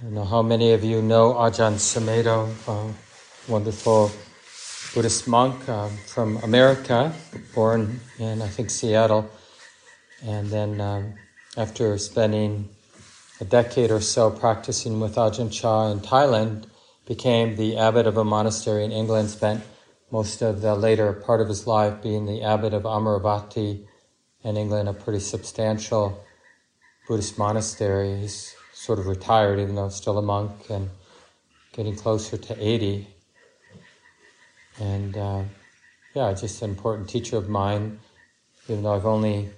I don't know how many of you know Ajahn Sumedho, a wonderful Buddhist monk um, from America, born in, I think, Seattle. And then um, after spending a decade or so practicing with Ajahn Chah in Thailand, became the abbot of a monastery in England, spent most of the later part of his life being the abbot of Amaravati in England, a pretty substantial Buddhist monastery. He's sort of retired, even though still a monk, and getting closer to 80. And uh, yeah, just an important teacher of mine, even though I've only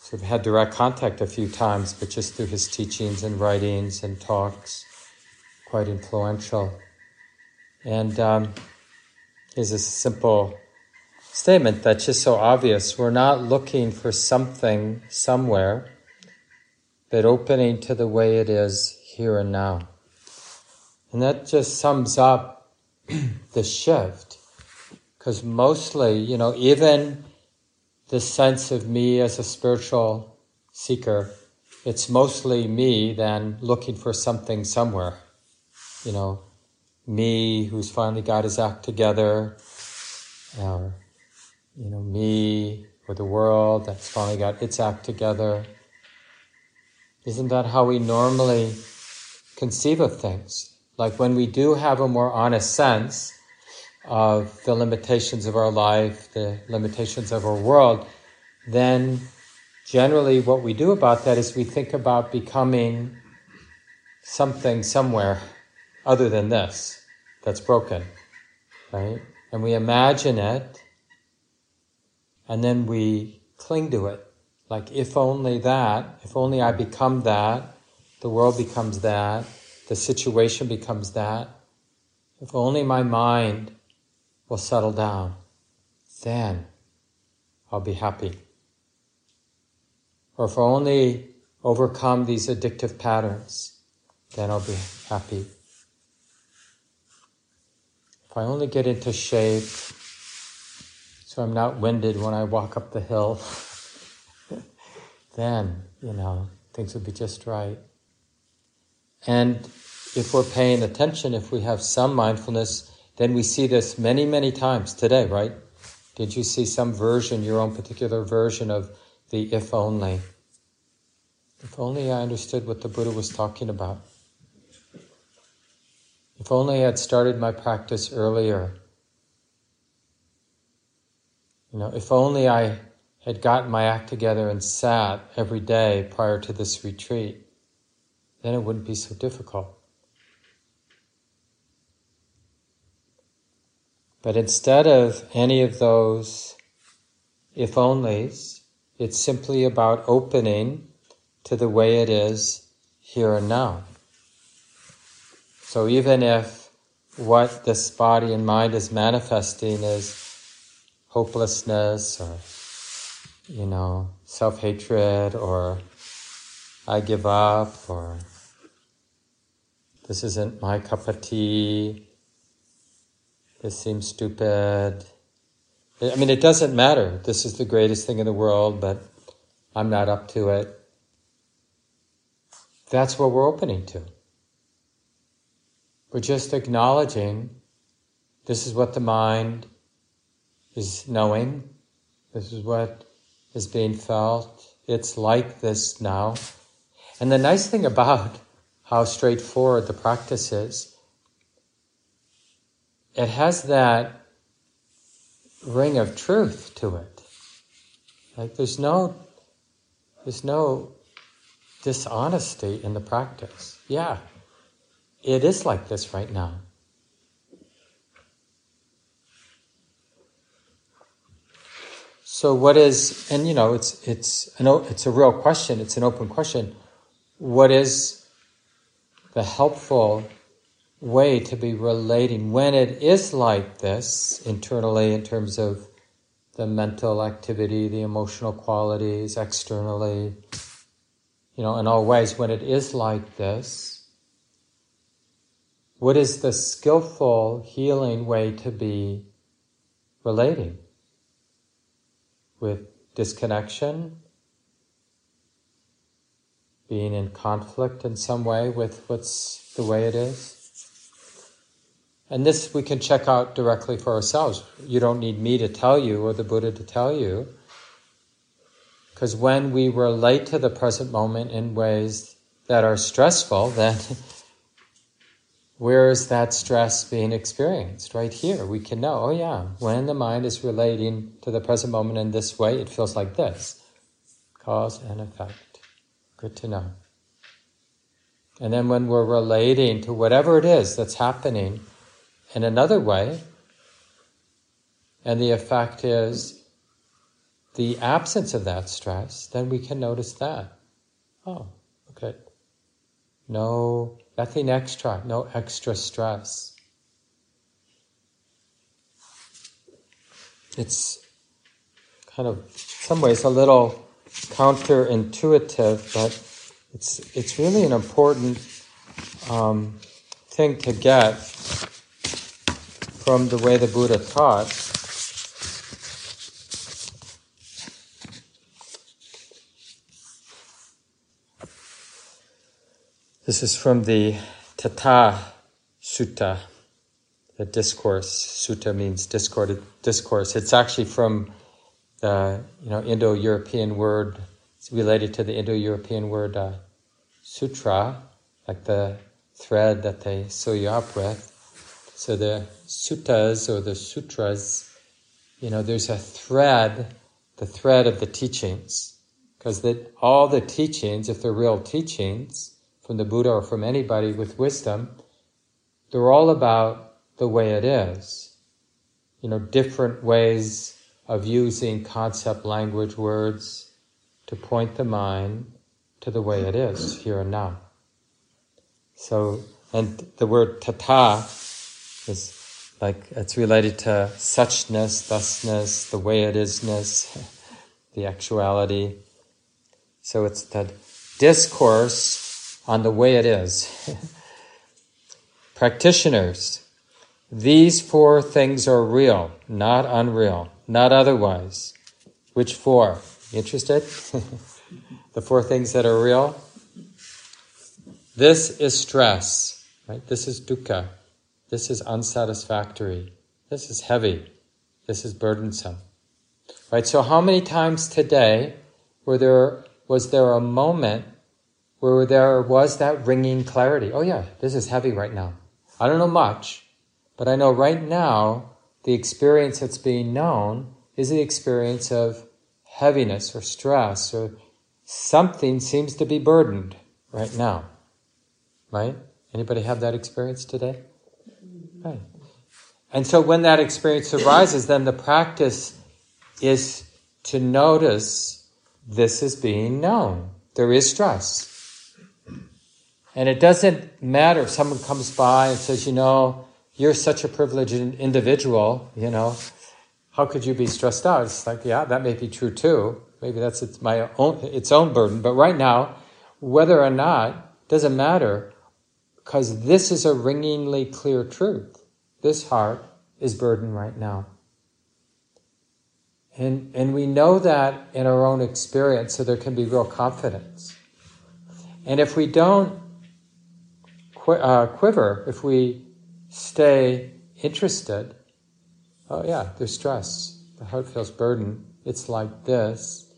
sort of had direct contact a few times, but just through his teachings and writings and talks, quite influential. And um, here's a simple statement that's just so obvious. We're not looking for something somewhere but opening to the way it is here and now. And that just sums up the shift. Because mostly, you know, even the sense of me as a spiritual seeker, it's mostly me than looking for something somewhere. You know, me who's finally got his act together, or, you know, me or the world that's finally got its act together isn't that how we normally conceive of things? Like when we do have a more honest sense of the limitations of our life, the limitations of our world, then generally what we do about that is we think about becoming something somewhere other than this that's broken, right? And we imagine it and then we cling to it like, if only that, if only I become that, the world becomes that, the situation becomes that, if only my mind will settle down, then I'll be happy. Or if I only overcome these addictive patterns, then I'll be happy. If I only get into shape so I'm not winded when I walk up the hill. then, you know, things would be just right. And if we're paying attention, if we have some mindfulness, then we see this many, many times today, right? Did you see some version, your own particular version of the if only? If only I understood what the Buddha was talking about. If only I had started my practice earlier. You know, if only I had gotten my act together and sat every day prior to this retreat, then it wouldn't be so difficult. But instead of any of those if onlys, it's simply about opening to the way it is here and now. So even if what this body and mind is manifesting is hopelessness or you know, self hatred or I give up or this isn't my cup of tea, this seems stupid. I mean, it doesn't matter. This is the greatest thing in the world, but I'm not up to it. That's what we're opening to. We're just acknowledging this is what the mind is knowing, this is what is being felt. It's like this now. And the nice thing about how straightforward the practice is, it has that ring of truth to it. Like there's no, there's no dishonesty in the practice. Yeah, it is like this right now. So what is, and you know, it's it's an it's a real question. It's an open question. What is the helpful way to be relating when it is like this internally in terms of the mental activity, the emotional qualities externally, you know, in all ways, when it is like this, what is the skillful healing way to be relating? With disconnection, being in conflict in some way with what's the way it is? And this we can check out directly for ourselves. You don't need me to tell you or the Buddha to tell you. Because when we relate to the present moment in ways that are stressful, then where is that stress being experienced? Right here. We can know, oh yeah, when the mind is relating to the present moment in this way, it feels like this. Cause and effect. Good to know. And then when we're relating to whatever it is that's happening in another way, and the effect is the absence of that stress, then we can notice that. Oh, okay. No, nothing extra, no extra stress. It's kind of, some ways, a little counterintuitive, but it's, it's really an important um, thing to get from the way the Buddha taught. This is from the Tatha Sutta, the discourse. Sutta means discourse. It's actually from the you know Indo-European word. It's related to the Indo-European word uh, sutra, like the thread that they sew you up with. So the suttas or the sutras, you know, there's a thread, the thread of the teachings. Because that all the teachings, if they're real teachings from the Buddha or from anybody with wisdom, they're all about the way it is. You know, different ways of using concept, language, words to point the mind to the way it is here and now. So, and the word tatha is like it's related to suchness, thusness, the way it isness, the actuality. So it's that discourse on the way it is. Practitioners, these four things are real, not unreal, not otherwise. Which four? Interested? the four things that are real. This is stress, right? This is dukkha. This is unsatisfactory. This is heavy. This is burdensome. Right? So how many times today were there was there a moment where there was that ringing clarity? Oh yeah, this is heavy right now. I don't know much, but I know right now the experience that's being known is the experience of heaviness or stress or something seems to be burdened right now. Right? Anybody have that experience today? Right. And so when that experience arises, then the practice is to notice this is being known. There is stress. And it doesn't matter if someone comes by and says, you know, you're such a privileged individual, you know, how could you be stressed out? It's like, yeah, that may be true too. Maybe that's its, my own, its own burden. But right now, whether or not, doesn't matter because this is a ringingly clear truth. This heart is burdened right now. And, and we know that in our own experience, so there can be real confidence. And if we don't uh, quiver, if we stay interested, oh yeah, there's stress. The heart feels burdened. It's like this.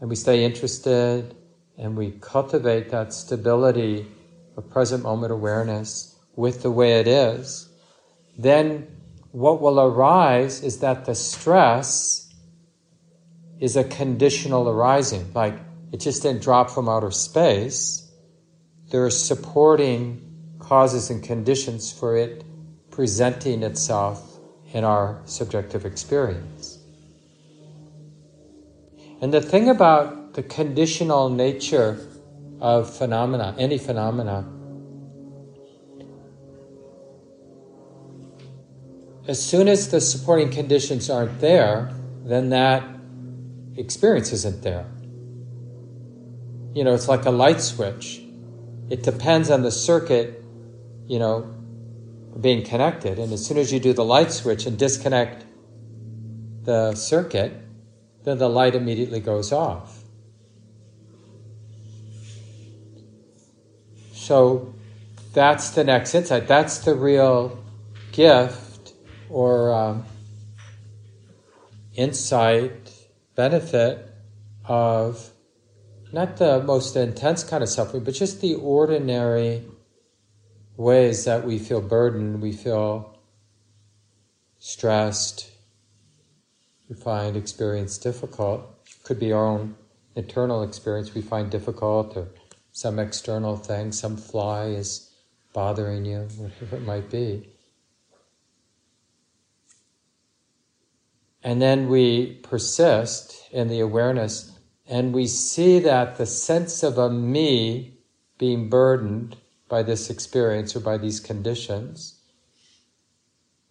And we stay interested and we cultivate that stability of present moment awareness with the way it is, then what will arise is that the stress is a conditional arising. Like it just didn't drop from outer space. There are supporting causes and conditions for it presenting itself in our subjective experience. And the thing about the conditional nature of phenomena, any phenomena, as soon as the supporting conditions aren't there, then that experience isn't there. You know, it's like a light switch. It depends on the circuit, you know, being connected. And as soon as you do the light switch and disconnect the circuit, then the light immediately goes off. So that's the next insight. That's the real gift or um, insight, benefit of not the most intense kind of suffering, but just the ordinary ways that we feel burdened, we feel stressed, we find experience difficult. Could be our own internal experience we find difficult, or some external thing, some fly is bothering you, whatever it might be. And then we persist in the awareness and we see that the sense of a me being burdened by this experience or by these conditions,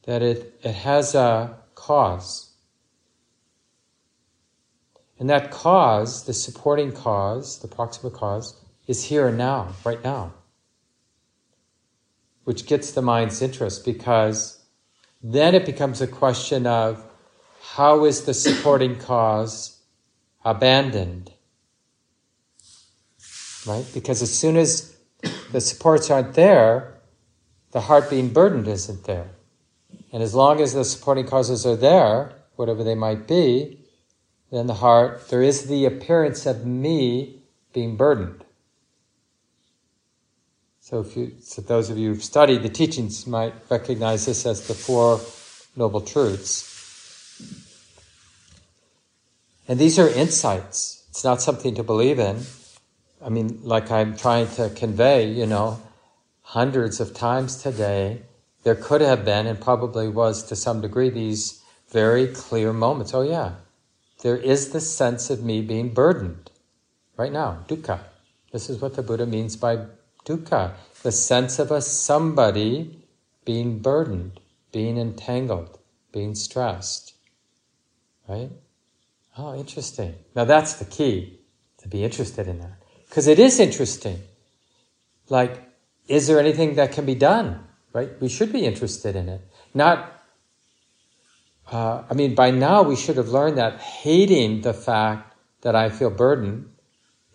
that it, it has a cause. And that cause, the supporting cause, the proximate cause, is here and now, right now. Which gets the mind's interest because then it becomes a question of how is the supporting cause abandoned? Right? Because as soon as the supports aren't there, the heart being burdened isn't there. And as long as the supporting causes are there, whatever they might be, then the heart, there is the appearance of me being burdened. So, if you, so those of you who've studied the teachings might recognize this as the Four Noble Truths. And these are insights. It's not something to believe in. I mean, like I'm trying to convey, you know, hundreds of times today, there could have been, and probably was to some degree, these very clear moments. Oh, yeah, there is the sense of me being burdened right now, dukkha. This is what the Buddha means by dukkha the sense of a somebody being burdened, being entangled, being stressed. Right? Oh, interesting. Now that's the key to be interested in that. Because it is interesting. Like, is there anything that can be done? Right? We should be interested in it. Not, uh, I mean, by now we should have learned that hating the fact that I feel burdened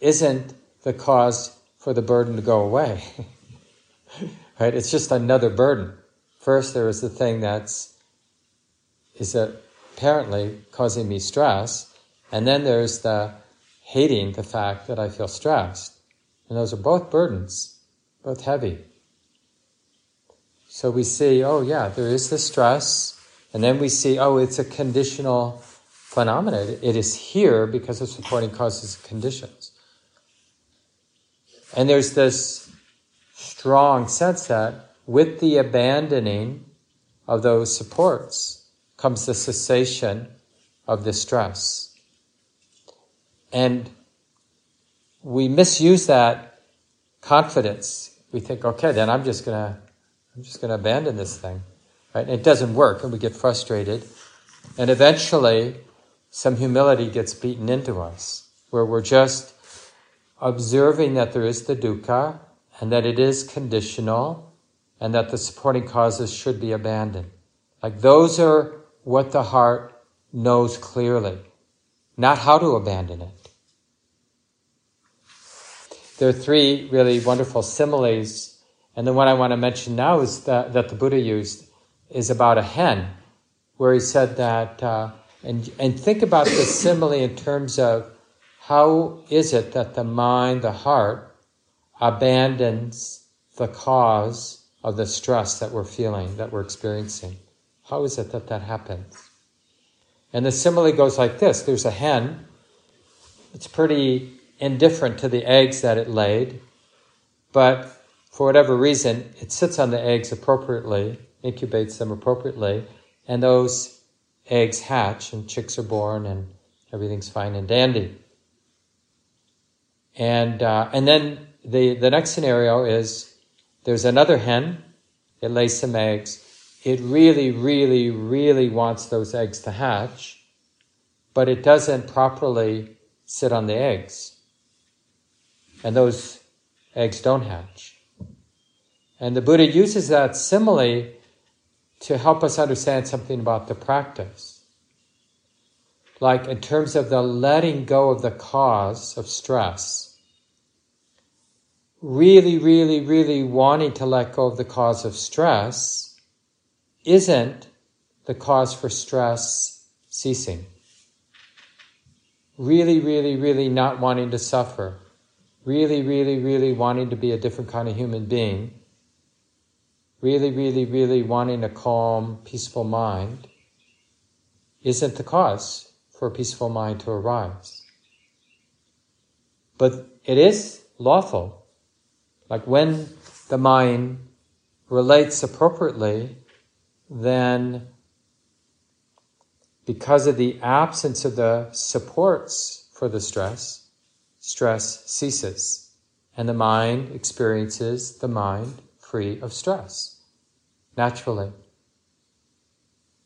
isn't the cause for the burden to go away. right? It's just another burden. First, there is the thing that's is apparently causing me stress, and then there's the hating the fact that I feel stressed. And those are both burdens, both heavy. So we see, oh yeah, there is the stress, and then we see, oh, it's a conditional phenomenon. It is here because of supporting causes and conditions. And there's this strong sense that with the abandoning of those supports comes the cessation of the stress. And we misuse that confidence. We think, okay, then I'm just gonna, I'm just gonna abandon this thing, right? It doesn't work, and we get frustrated, and eventually, some humility gets beaten into us, where we're just observing that there is the dukkha and that it is conditional and that the supporting causes should be abandoned. Like those are what the heart knows clearly, not how to abandon it. There are three really wonderful similes, and the one I want to mention now is that, that the Buddha used is about a hen, where he said that, uh, and, and think about the simile in terms of how is it that the mind, the heart, abandons the cause of the stress that we're feeling, that we're experiencing? How is it that that happens? And the simile goes like this there's a hen, it's pretty indifferent to the eggs that it laid, but for whatever reason, it sits on the eggs appropriately, incubates them appropriately, and those eggs hatch and chicks are born and everything's fine and dandy. And, uh, and then the, the next scenario is there's another hen, it lays some eggs. It really, really, really wants those eggs to hatch, but it doesn't properly sit on the eggs. And those eggs don't hatch. And the Buddha uses that simile to help us understand something about the practice. Like in terms of the letting go of the cause of stress really, really, really wanting to let go of the cause of stress isn't the cause for stress ceasing. Really, really, really not wanting to suffer. Really, really, really wanting to be a different kind of human being. Really, really, really wanting a calm, peaceful mind isn't the cause for a peaceful mind to arise. But it is lawful. Like when the mind relates appropriately, then because of the absence of the supports for the stress, stress ceases and the mind experiences the mind free of stress naturally.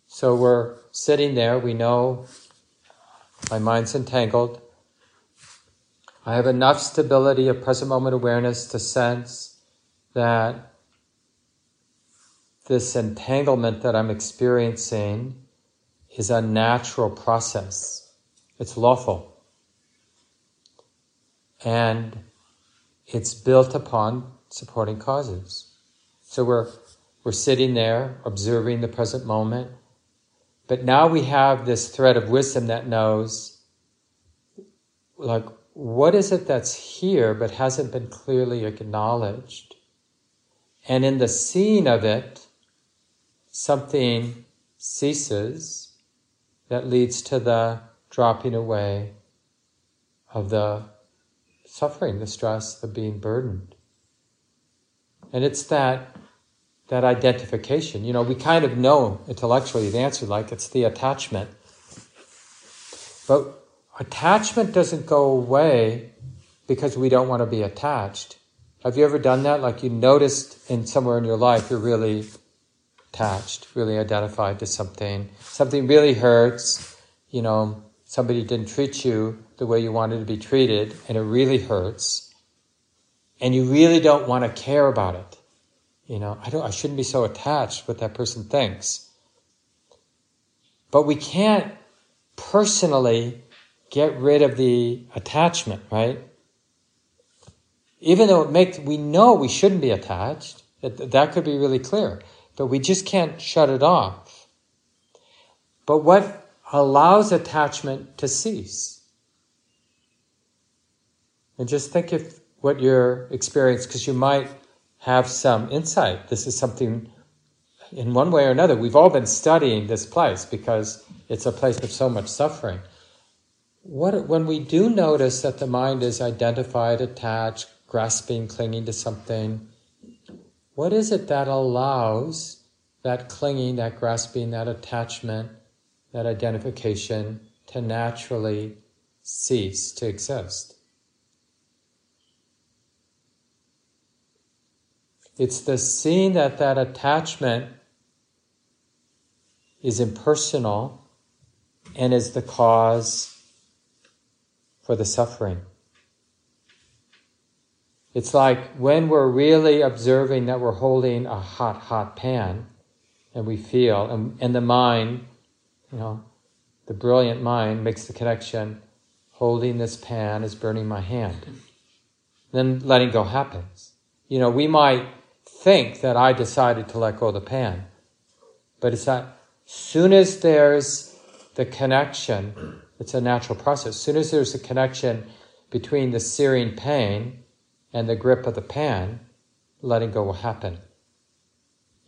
So we're sitting there, we know my mind's entangled. I have enough stability of present moment awareness to sense that this entanglement that I'm experiencing is a natural process. It's lawful. And it's built upon supporting causes. So we're, we're sitting there observing the present moment but now we have this thread of wisdom that knows, like, what is it that's here but hasn't been clearly acknowledged? And in the seeing of it, something ceases that leads to the dropping away of the suffering, the stress, of being burdened. And it's that that identification. You know, we kind of know intellectually the answer, like it's the attachment. But attachment doesn't go away because we don't want to be attached. Have you ever done that? Like you noticed in somewhere in your life you're really attached, really identified to something. Something really hurts, you know, somebody didn't treat you the way you wanted to be treated, and it really hurts. And you really don't want to care about it. You know, I don't, I shouldn't be so attached what that person thinks. But we can't personally get rid of the attachment, right? Even though it makes, we know we shouldn't be attached, that, that could be really clear, but we just can't shut it off. But what allows attachment to cease? And just think if what your experience, because you might have some insight. This is something, in one way or another, we've all been studying this place because it's a place of so much suffering. What, when we do notice that the mind is identified, attached, grasping, clinging to something, what is it that allows that clinging, that grasping, that attachment, that identification to naturally cease to exist? It's the seeing that that attachment is impersonal and is the cause for the suffering. It's like when we're really observing that we're holding a hot, hot pan and we feel, and, and the mind, you know, the brilliant mind makes the connection holding this pan is burning my hand. Then letting go happens. You know, we might think that I decided to let go of the pan. But it's not, soon as there's the connection, it's a natural process. Soon as there's a connection between the searing pain and the grip of the pan, letting go will happen.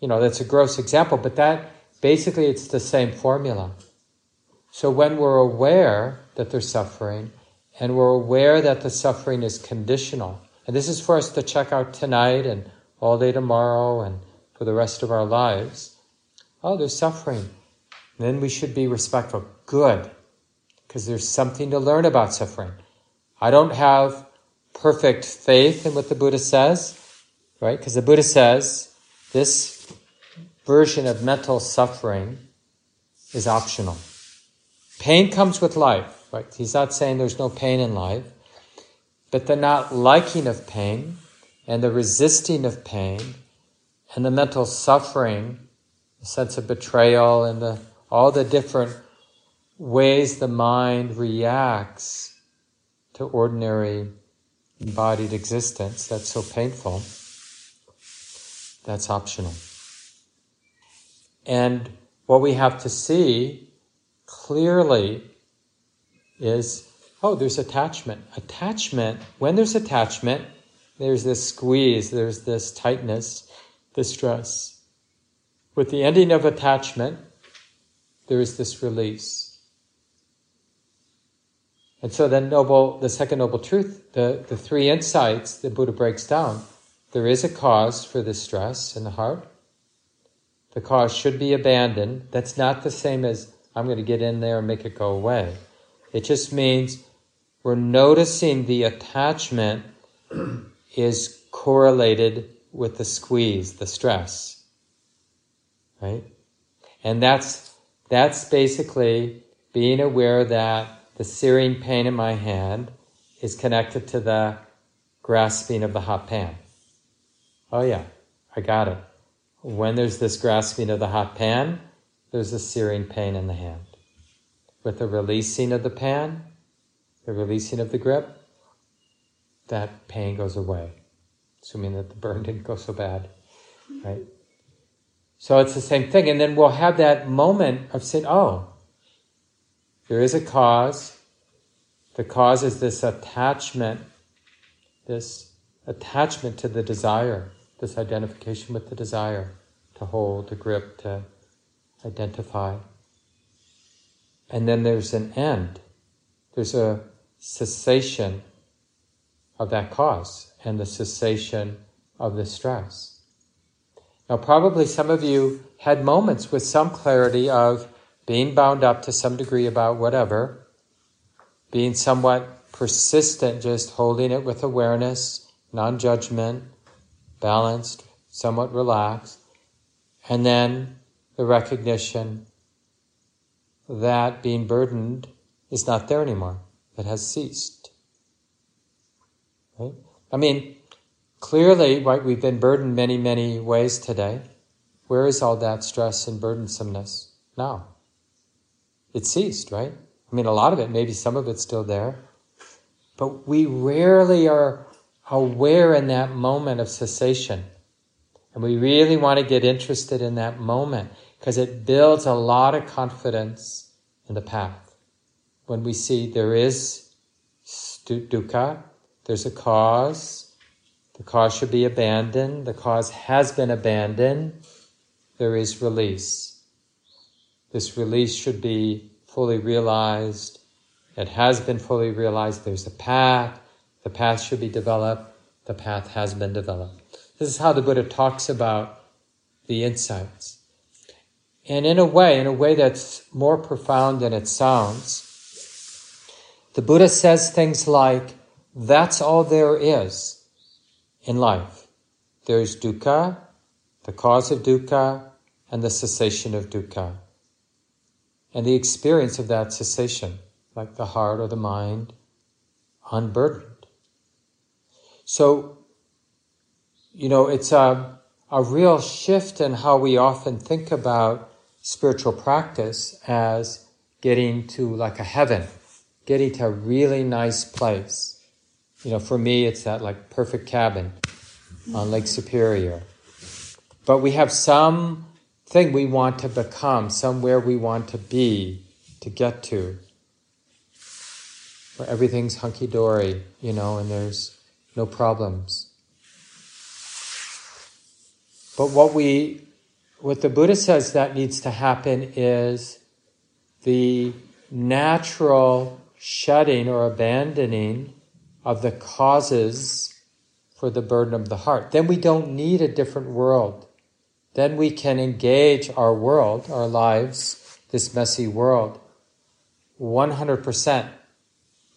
You know, that's a gross example, but that basically it's the same formula. So when we're aware that there's suffering and we're aware that the suffering is conditional, and this is for us to check out tonight and all day tomorrow and for the rest of our lives. Oh, there's suffering. Then we should be respectful. Good. Because there's something to learn about suffering. I don't have perfect faith in what the Buddha says, right? Because the Buddha says this version of mental suffering is optional. Pain comes with life, right? He's not saying there's no pain in life, but the not liking of pain and the resisting of pain and the mental suffering, the sense of betrayal and the, all the different ways the mind reacts to ordinary embodied existence that's so painful, that's optional. And what we have to see clearly is oh, there's attachment. Attachment, when there's attachment, there's this squeeze, there's this tightness, this stress. With the ending of attachment, there is this release. And so then noble, the second noble truth, the, the three insights the Buddha breaks down. There is a cause for this stress in the heart. The cause should be abandoned. That's not the same as I'm going to get in there and make it go away. It just means we're noticing the attachment is correlated with the squeeze, the stress. Right? And that's that's basically being aware that the searing pain in my hand is connected to the grasping of the hot pan. Oh yeah, I got it. When there's this grasping of the hot pan, there's a searing pain in the hand. With the releasing of the pan, the releasing of the grip, that pain goes away, assuming that the burn didn't go so bad, right? So it's the same thing. And then we'll have that moment of saying, oh, there is a cause. The cause is this attachment, this attachment to the desire, this identification with the desire to hold, to grip, to identify. And then there's an end. There's a cessation of that cause and the cessation of the stress. Now, probably some of you had moments with some clarity of being bound up to some degree about whatever, being somewhat persistent, just holding it with awareness, non judgment, balanced, somewhat relaxed, and then the recognition that being burdened is not there anymore that has ceased. Right? I mean, clearly, right, we've been burdened many, many ways today. Where is all that stress and burdensomeness now? It ceased, right? I mean, a lot of it, maybe some of it's still there. But we rarely are aware in that moment of cessation. And we really want to get interested in that moment because it builds a lot of confidence in the path when we see there is dukkha, there's a cause, the cause should be abandoned, the cause has been abandoned, there is release. This release should be fully realized. It has been fully realized. There's a path. The path should be developed. The path has been developed. This is how the Buddha talks about the insights. And in a way, in a way that's more profound than it sounds, the Buddha says things like, that's all there is in life. There's dukkha, the cause of dukkha, and the cessation of dukkha. And the experience of that cessation, like the heart or the mind, unburdened. So, you know, it's a, a real shift in how we often think about spiritual practice as getting to like a heaven getting to a really nice place. You know, for me, it's that like perfect cabin on Lake Superior. But we have some thing we want to become, somewhere we want to be, to get to, where everything's hunky dory, you know, and there's no problems. But what we, what the Buddha says that needs to happen is the natural shedding or abandoning of the causes for the burden of the heart. Then we don't need a different world. Then we can engage our world, our lives, this messy world, 100%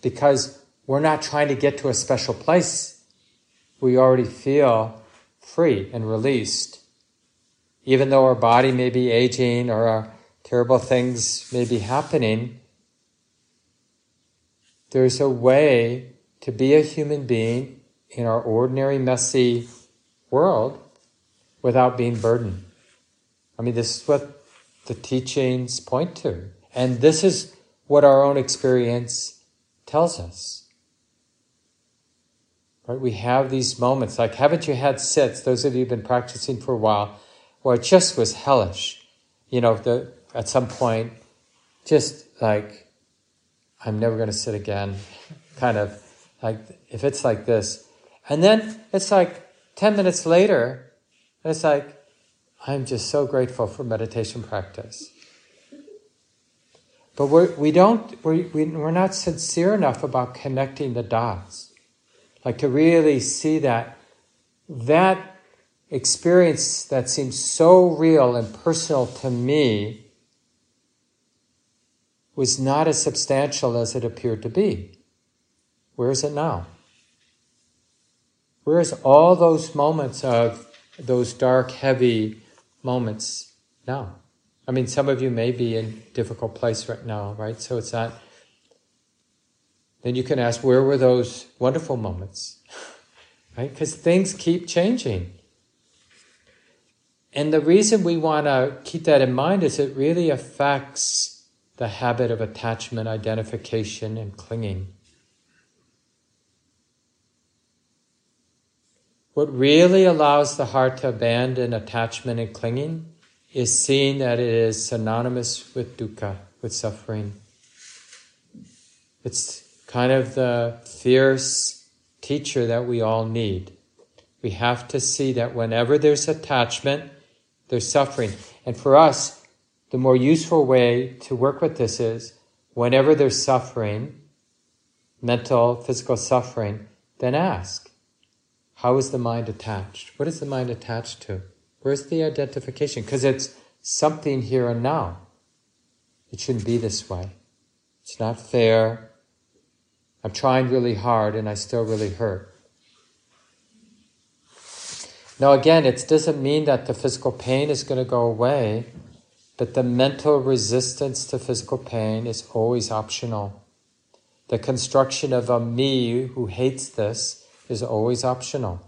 because we're not trying to get to a special place. We already feel free and released. Even though our body may be aging or terrible things may be happening, there's a way to be a human being in our ordinary, messy world without being burdened. I mean, this is what the teachings point to. And this is what our own experience tells us. Right? We have these moments. Like, haven't you had sits? Those of you who've been practicing for a while, where it just was hellish. You know, the, at some point, just like, I'm never going to sit again. kind of like, if it's like this. And then it's like 10 minutes later, it's like, I'm just so grateful for meditation practice. But we're, we don't, we're, we're not sincere enough about connecting the dots. Like to really see that, that experience that seems so real and personal to me was not as substantial as it appeared to be. Where is it now? Where's all those moments of those dark, heavy moments now? I mean, some of you may be in difficult place right now, right? So it's not. Then you can ask, where were those wonderful moments? right? Because things keep changing. And the reason we want to keep that in mind is it really affects the habit of attachment, identification, and clinging. What really allows the heart to abandon attachment and clinging is seeing that it is synonymous with dukkha, with suffering. It's kind of the fierce teacher that we all need. We have to see that whenever there's attachment, there's suffering. And for us, the more useful way to work with this is whenever there's suffering, mental, physical suffering, then ask, how is the mind attached? What is the mind attached to? Where's the identification? Because it's something here and now. It shouldn't be this way. It's not fair. I'm trying really hard and I still really hurt. Now, again, it doesn't mean that the physical pain is going to go away, but the mental resistance to physical pain is always optional. The construction of a me who hates this is always optional.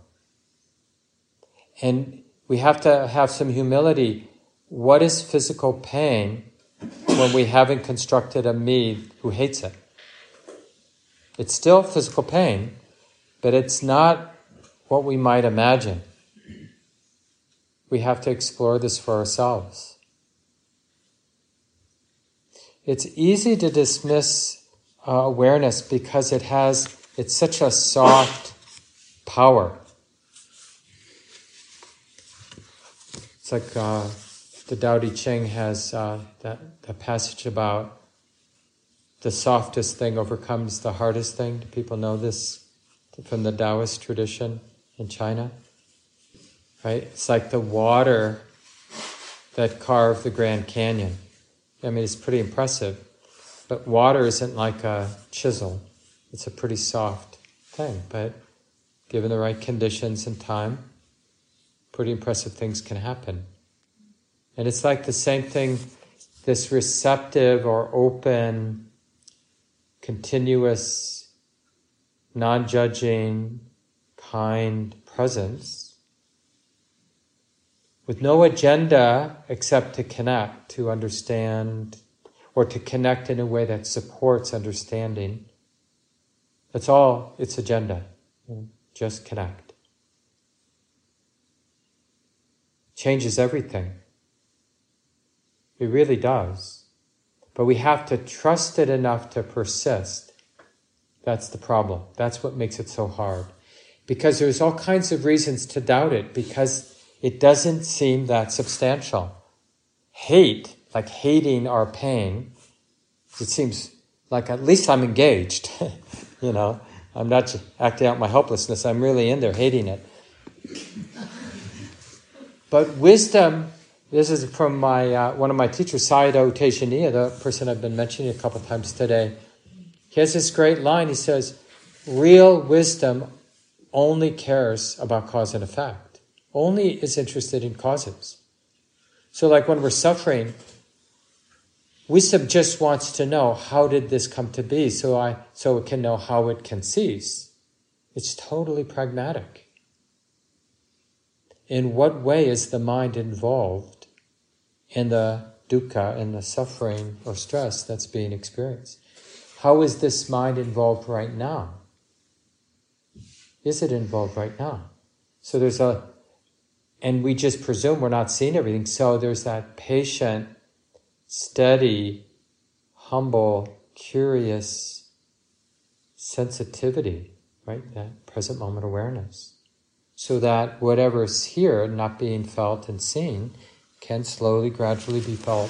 And we have to have some humility. What is physical pain when we haven't constructed a me who hates it? It's still physical pain, but it's not what we might imagine. We have to explore this for ourselves. It's easy to dismiss uh, awareness because it has, it's such a soft power. It's like uh, the Tao Te Ching has uh, that, that passage about the softest thing overcomes the hardest thing. Do people know this from the Taoist tradition in China? Right? It's like the water that carved the Grand Canyon. I mean, it's pretty impressive. But water isn't like a chisel, it's a pretty soft thing. But given the right conditions and time, pretty impressive things can happen. And it's like the same thing, this receptive or open, continuous, non judging, kind presence with no agenda except to connect, to understand, or to connect in a way that supports understanding. That's all its agenda. Just connect. changes everything. It really does. But we have to trust it enough to persist. That's the problem. That's what makes it so hard. Because there's all kinds of reasons to doubt it because it doesn't seem that substantial. Hate, like hating our pain, it seems like at least I'm engaged. you know, I'm not acting out my helplessness. I'm really in there hating it. But wisdom, this is from my uh, one of my teachers, Sayadaw Tejaniya, the person I've been mentioning a couple times today. He has this great line. He says, "Real wisdom only cares about cause and effect. Only is interested in causes. So, like when we're suffering, wisdom just wants to know how did this come to be, so I so it can know how it can cease. It's totally pragmatic in what way is the mind involved in the dukkha, in the suffering or stress that's being experienced? How is this mind involved right now? is it involved right now? So there's a, and we just presume we're not seeing everything. So there's that patient, steady, humble, curious sensitivity, right? That present moment awareness. So that whatever's here, not being felt and seen, can slowly, gradually be felt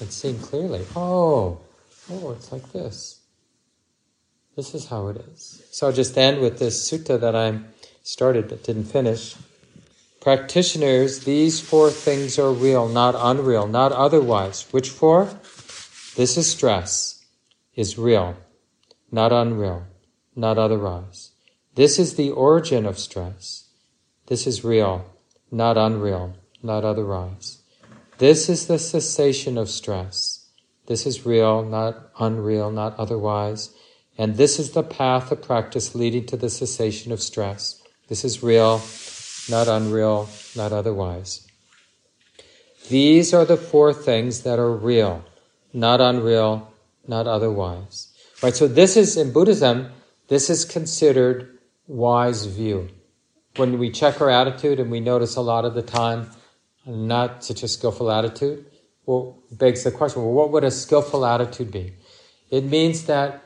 and seen clearly. Oh, oh, it's like this. This is how it is. So I'll just end with this sutta that I started but didn't finish. Practitioners, these four things are real, not unreal, not otherwise. Which four? This is stress, is real, not unreal, not otherwise. This is the origin of stress. This is real, not unreal, not otherwise. This is the cessation of stress. This is real, not unreal, not otherwise. And this is the path of practice leading to the cessation of stress. This is real, not unreal, not otherwise. These are the four things that are real, not unreal, not otherwise. Right, so this is, in Buddhism, this is considered wise view. When we check our attitude and we notice a lot of the time, not such a skillful attitude, well, begs the question, well, what would a skillful attitude be? It means that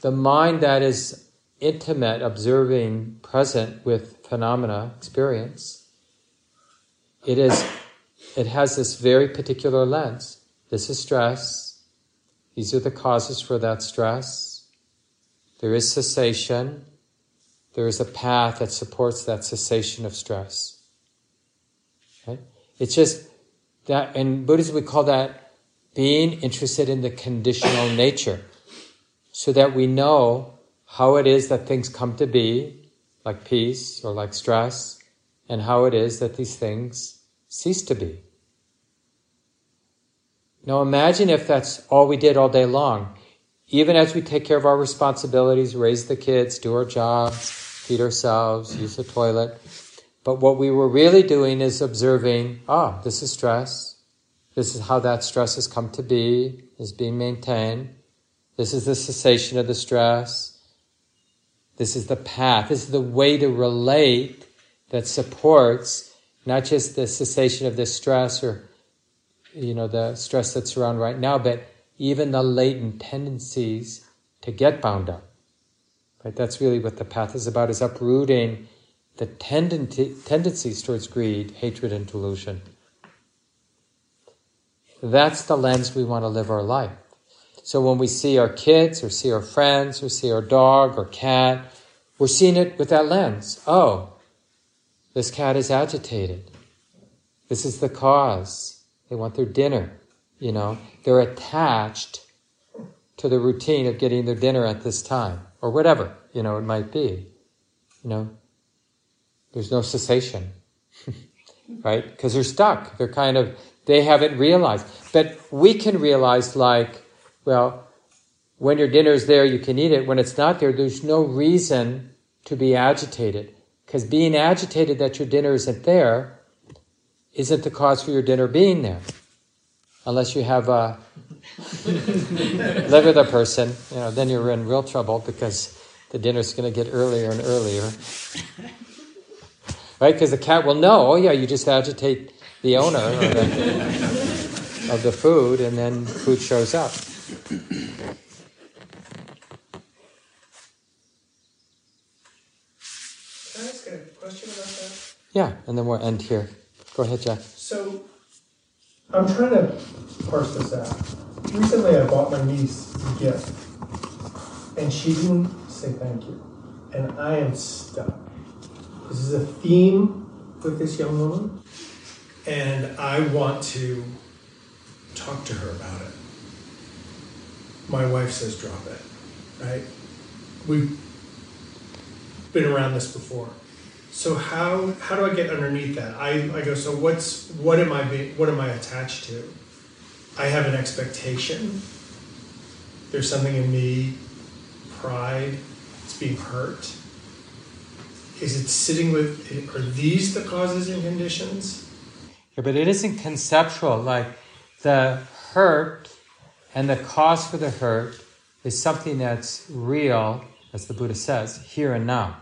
the mind that is intimate, observing, present with phenomena, experience, it is, it has this very particular lens. This is stress. These are the causes for that stress. There is cessation. There is a path that supports that cessation of stress. Okay? It's just that in Buddhism we call that being interested in the conditional nature, so that we know how it is that things come to be, like peace or like stress, and how it is that these things cease to be. Now imagine if that's all we did all day long. Even as we take care of our responsibilities, raise the kids, do our jobs, feed ourselves, use the toilet, but what we were really doing is observing, ah, this is stress. This is how that stress has come to be, is being maintained. This is the cessation of the stress. This is the path. This is the way to relate that supports not just the cessation of this stress or, you know, the stress that's around right now, but even the latent tendencies to get bound up. Right? That's really what the path is about, is uprooting the tendency, tendencies towards greed, hatred, and delusion. That's the lens we want to live our life. So when we see our kids, or see our friends, or see our dog or cat, we're seeing it with that lens. Oh, this cat is agitated. This is the cause. They want their dinner. You know, they're attached to the routine of getting their dinner at this time, or whatever, you know, it might be. You know, there's no cessation, right? Because they're stuck. They're kind of, they haven't realized. But we can realize, like, well, when your dinner's there, you can eat it. When it's not there, there's no reason to be agitated. Because being agitated that your dinner isn't there isn't the cause for your dinner being there. Unless you have a live with a person, you know, then you're in real trouble because the dinner's going to get earlier and earlier right? Because the cat will know, oh yeah, you just agitate the owner of the, of the food, and then food shows up. Can I ask a question about that? Yeah, and then we'll end here. Go ahead, Jack. So, I'm trying to parse this out. Recently, I bought my niece a gift, and she didn't say thank you, and I am stuck. This is a theme with this young woman, and I want to talk to her about it. My wife says drop it, right? We've been around this before. So how how do I get underneath that? I, I go, so what's what am I be, what am I attached to? I have an expectation. There's something in me, pride, it's being hurt is it sitting with are these the causes and conditions yeah, but it isn't conceptual like the hurt and the cause for the hurt is something that's real as the buddha says here and now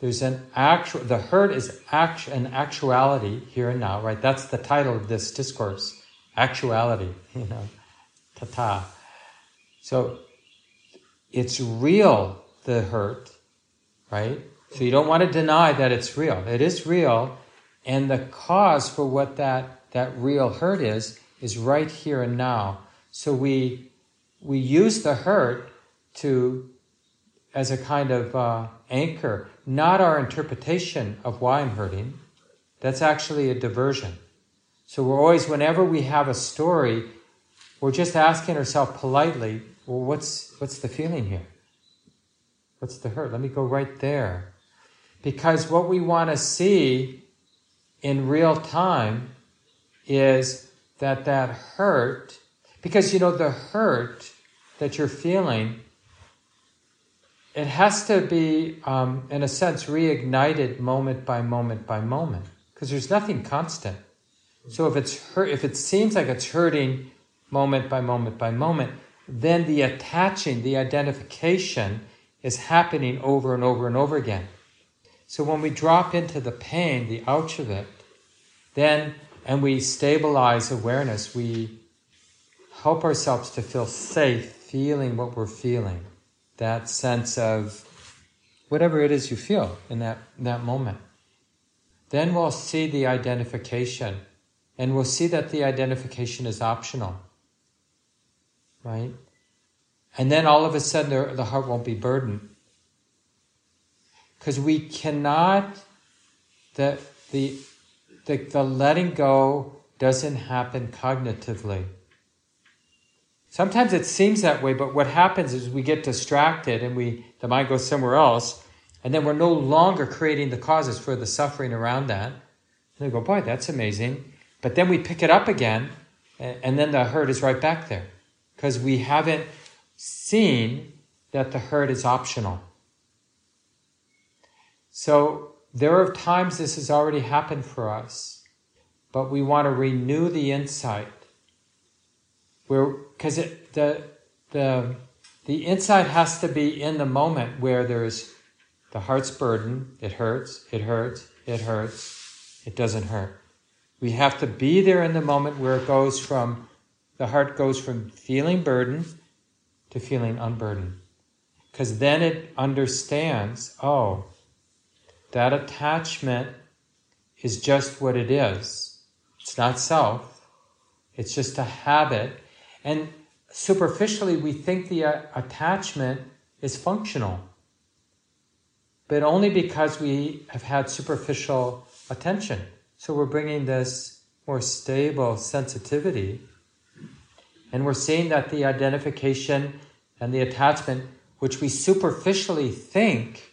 There's an actual, the hurt is an actuality here and now, right? That's the title of this discourse. Actuality, you know, tatha. So it's real, the hurt, right? So you don't want to deny that it's real. It is real, and the cause for what that, that real hurt is, is right here and now. So we, we use the hurt to, as a kind of uh, anchor, not our interpretation of why I'm hurting. That's actually a diversion. So we're always, whenever we have a story, we're just asking ourselves politely, well, what's, what's the feeling here? What's the hurt? Let me go right there. Because what we want to see in real time is that that hurt, because you know, the hurt that you're feeling, it has to be, um, in a sense, reignited moment by moment by moment, because there's nothing constant. So if it's hurt, if it seems like it's hurting moment by moment by moment, then the attaching, the identification is happening over and over and over again. So when we drop into the pain, the ouch of it, then, and we stabilize awareness, we help ourselves to feel safe feeling what we're feeling. That sense of whatever it is you feel in that, in that moment. Then we'll see the identification, and we'll see that the identification is optional right? And then all of a sudden the, the heart won't be burdened. Because we cannot, the, the, the, the letting go doesn't happen cognitively. Sometimes it seems that way, but what happens is we get distracted and we the mind goes somewhere else, and then we're no longer creating the causes for the suffering around that. And we go, boy, that's amazing. But then we pick it up again, and then the hurt is right back there because we haven't seen that the hurt is optional. So there are times this has already happened for us, but we want to renew the insight. Where because the the the insight has to be in the moment where there's the heart's burden, it hurts, it hurts, it hurts, it doesn't hurt. We have to be there in the moment where it goes from the heart goes from feeling burden to feeling unburdened. Because then it understands oh, that attachment is just what it is. It's not self, it's just a habit. And superficially, we think the uh, attachment is functional, but only because we have had superficial attention. So we're bringing this more stable sensitivity and we're seeing that the identification and the attachment, which we superficially think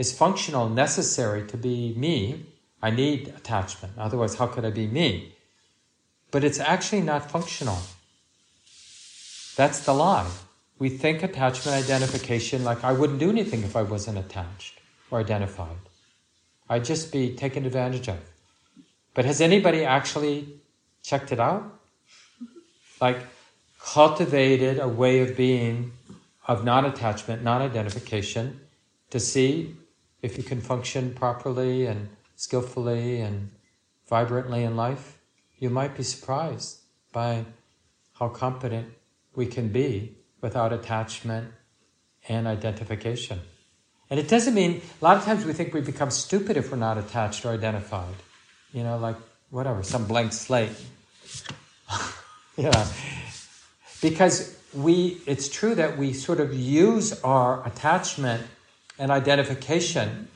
is functional, necessary to be me, I need attachment. Otherwise, how could I be me? But it's actually not functional. That's the lie. We think attachment identification like I wouldn't do anything if I wasn't attached or identified. I'd just be taken advantage of. But has anybody actually checked it out? Like, cultivated a way of being of non attachment, non identification, to see if you can function properly and skillfully and vibrantly in life, you might be surprised by how competent we can be without attachment and identification. And it doesn't mean, a lot of times we think we become stupid if we're not attached or identified. You know, like whatever, some blank slate. yeah. Because we, it's true that we sort of use our attachment and identification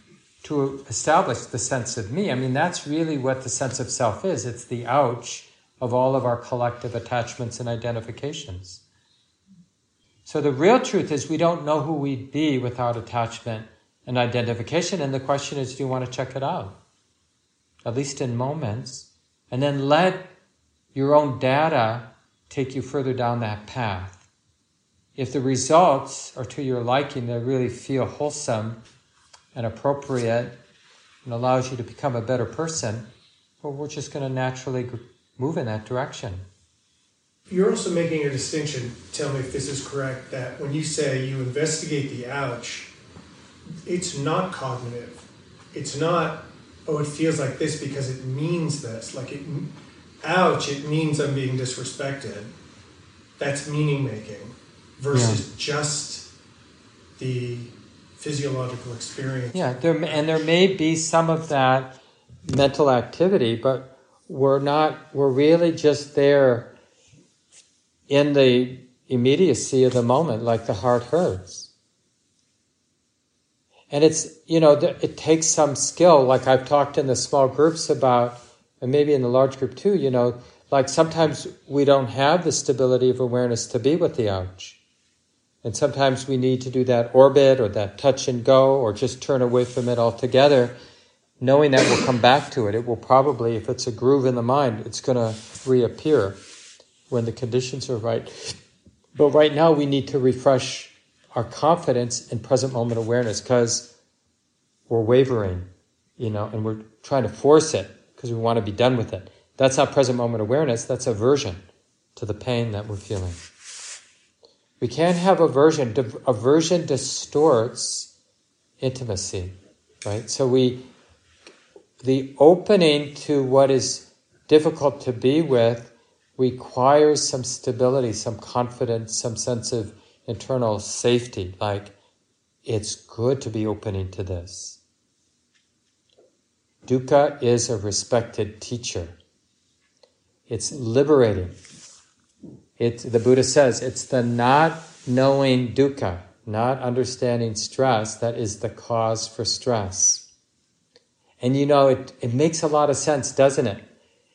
to establish the sense of me. I mean, that's really what the sense of self is. It's the ouch of all of our collective attachments and identifications. So the real truth is we don't know who we'd be without attachment and identification. And the question is, do you want to check it out? At least in moments. And then let your own data take you further down that path. If the results are to your liking, they really feel wholesome and appropriate and allows you to become a better person, well, we're just going to naturally move in that direction. You're also making a distinction, tell me if this is correct, that when you say you investigate the ouch, it's not cognitive. it's not, oh, it feels like this because it means this. Like it, ouch, it means I'm being disrespected. That's meaning making versus yeah. just the physiological experience. Yeah, there, and there may be some of that mental activity, but we're not, we're really just there in the immediacy of the moment, like the heart hurts. And it's, you know, it takes some skill, like I've talked in the small groups about, and maybe in the large group too, you know, like sometimes we don't have the stability of awareness to be with the ouch. And sometimes we need to do that orbit or that touch and go or just turn away from it altogether, knowing that we'll come back to it. It will probably, if it's a groove in the mind, it's going to reappear when the conditions are right. But right now, we need to refresh our confidence in present moment awareness because we're wavering, you know, and we're trying to force it because we want to be done with it. That's not present moment awareness, that's aversion to the pain that we're feeling. We can't have aversion. Aversion distorts intimacy, right? So we, the opening to what is difficult to be with requires some stability, some confidence, some sense of internal safety. Like, it's good to be opening to this. Dukkha is a respected teacher. It's liberating. The Buddha says it's the not knowing dukkha, not understanding stress, that is the cause for stress. And you know, it, it makes a lot of sense, doesn't it?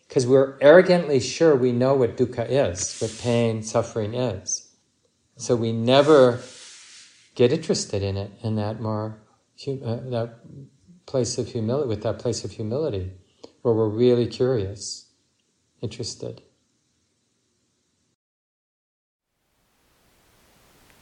Because we're arrogantly sure we know what dukkha is, what pain, suffering is. So we never get interested in it in that more uh, that place of humility, with that place of humility, where we're really curious, interested.